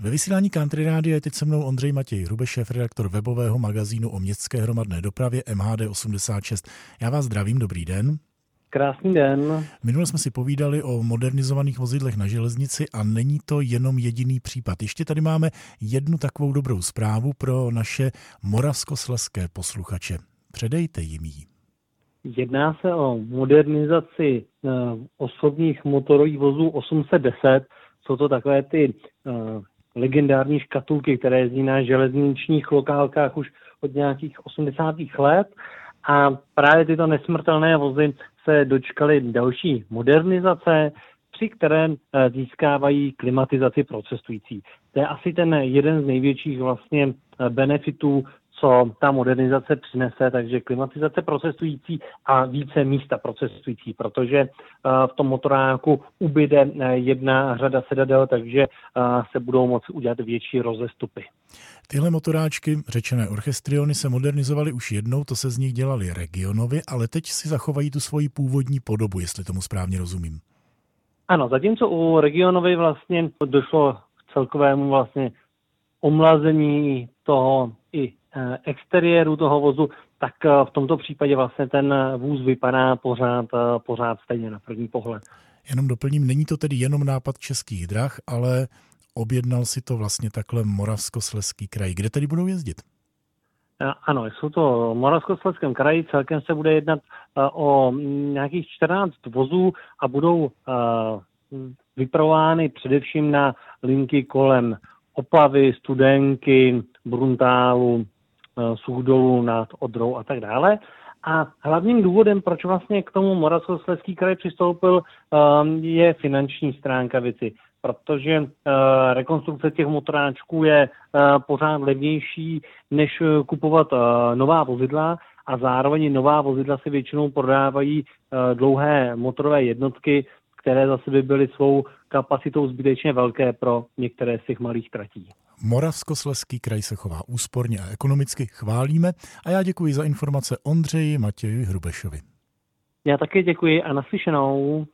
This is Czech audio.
Ve vysílání Country Rádia je teď se mnou Ondřej Matěj Hrube, šéf redaktor webového magazínu o městské hromadné dopravě MHD86. Já vás zdravím, dobrý den. Krásný den. Minule jsme si povídali o modernizovaných vozidlech na železnici a není to jenom jediný případ. Ještě tady máme jednu takovou dobrou zprávu pro naše moravskoslezské posluchače. Předejte jim ji. Jedná se o modernizaci uh, osobních motorových vozů 810. Jsou to takové ty uh, legendární škatulky, které jezdí na železničních lokálkách už od nějakých 80. let. A právě tyto nesmrtelné vozy se dočkaly další modernizace, při které eh, získávají klimatizaci pro cestující. To je asi ten jeden z největších vlastně benefitů co ta modernizace přinese, takže klimatizace procesující a více místa procesující, protože eh, v tom motoráku ubyde eh, jedna řada sedadel, takže eh, se budou moci udělat větší rozestupy. Tyhle motoráčky, řečené orchestriony, se modernizovaly už jednou, to se z nich dělali regionovi, ale teď si zachovají tu svoji původní podobu, jestli tomu správně rozumím. Ano, zatímco u regionovi vlastně došlo k celkovému vlastně omlazení toho i exteriéru toho vozu, tak eh, v tomto případě vlastně ten vůz vypadá pořád, eh, pořád stejně na první pohled. Jenom doplním, není to tedy jenom nápad českých drah, ale objednal si to vlastně takhle Moravskosleský kraj. Kde tedy budou jezdit? Ano, jsou to v Moravskosleském kraji, celkem se bude jednat o nějakých 14 vozů a budou vypravovány především na linky kolem Opavy, Studenky, Bruntálu, Eh, Suchdolu nad Odrou a tak dále. A hlavním důvodem, proč vlastně k tomu Moravskoslezský kraj přistoupil, ehm, je finanční stránka věci, protože eh, rekonstrukce těch motoráčků je eh, pořád levnější, než kupovat nová vozidla a zároveň nová vozidla se většinou prodávají dlouhé motorové jednotky, které zase by byly svou kapacitou zbytečně velké pro některé z těch malých tratí. Moravskosleský kraj se chová úsporně a ekonomicky chválíme a já děkuji za informace Ondřeji Matěji Hrubešovi. Já také děkuji a naslyšenou.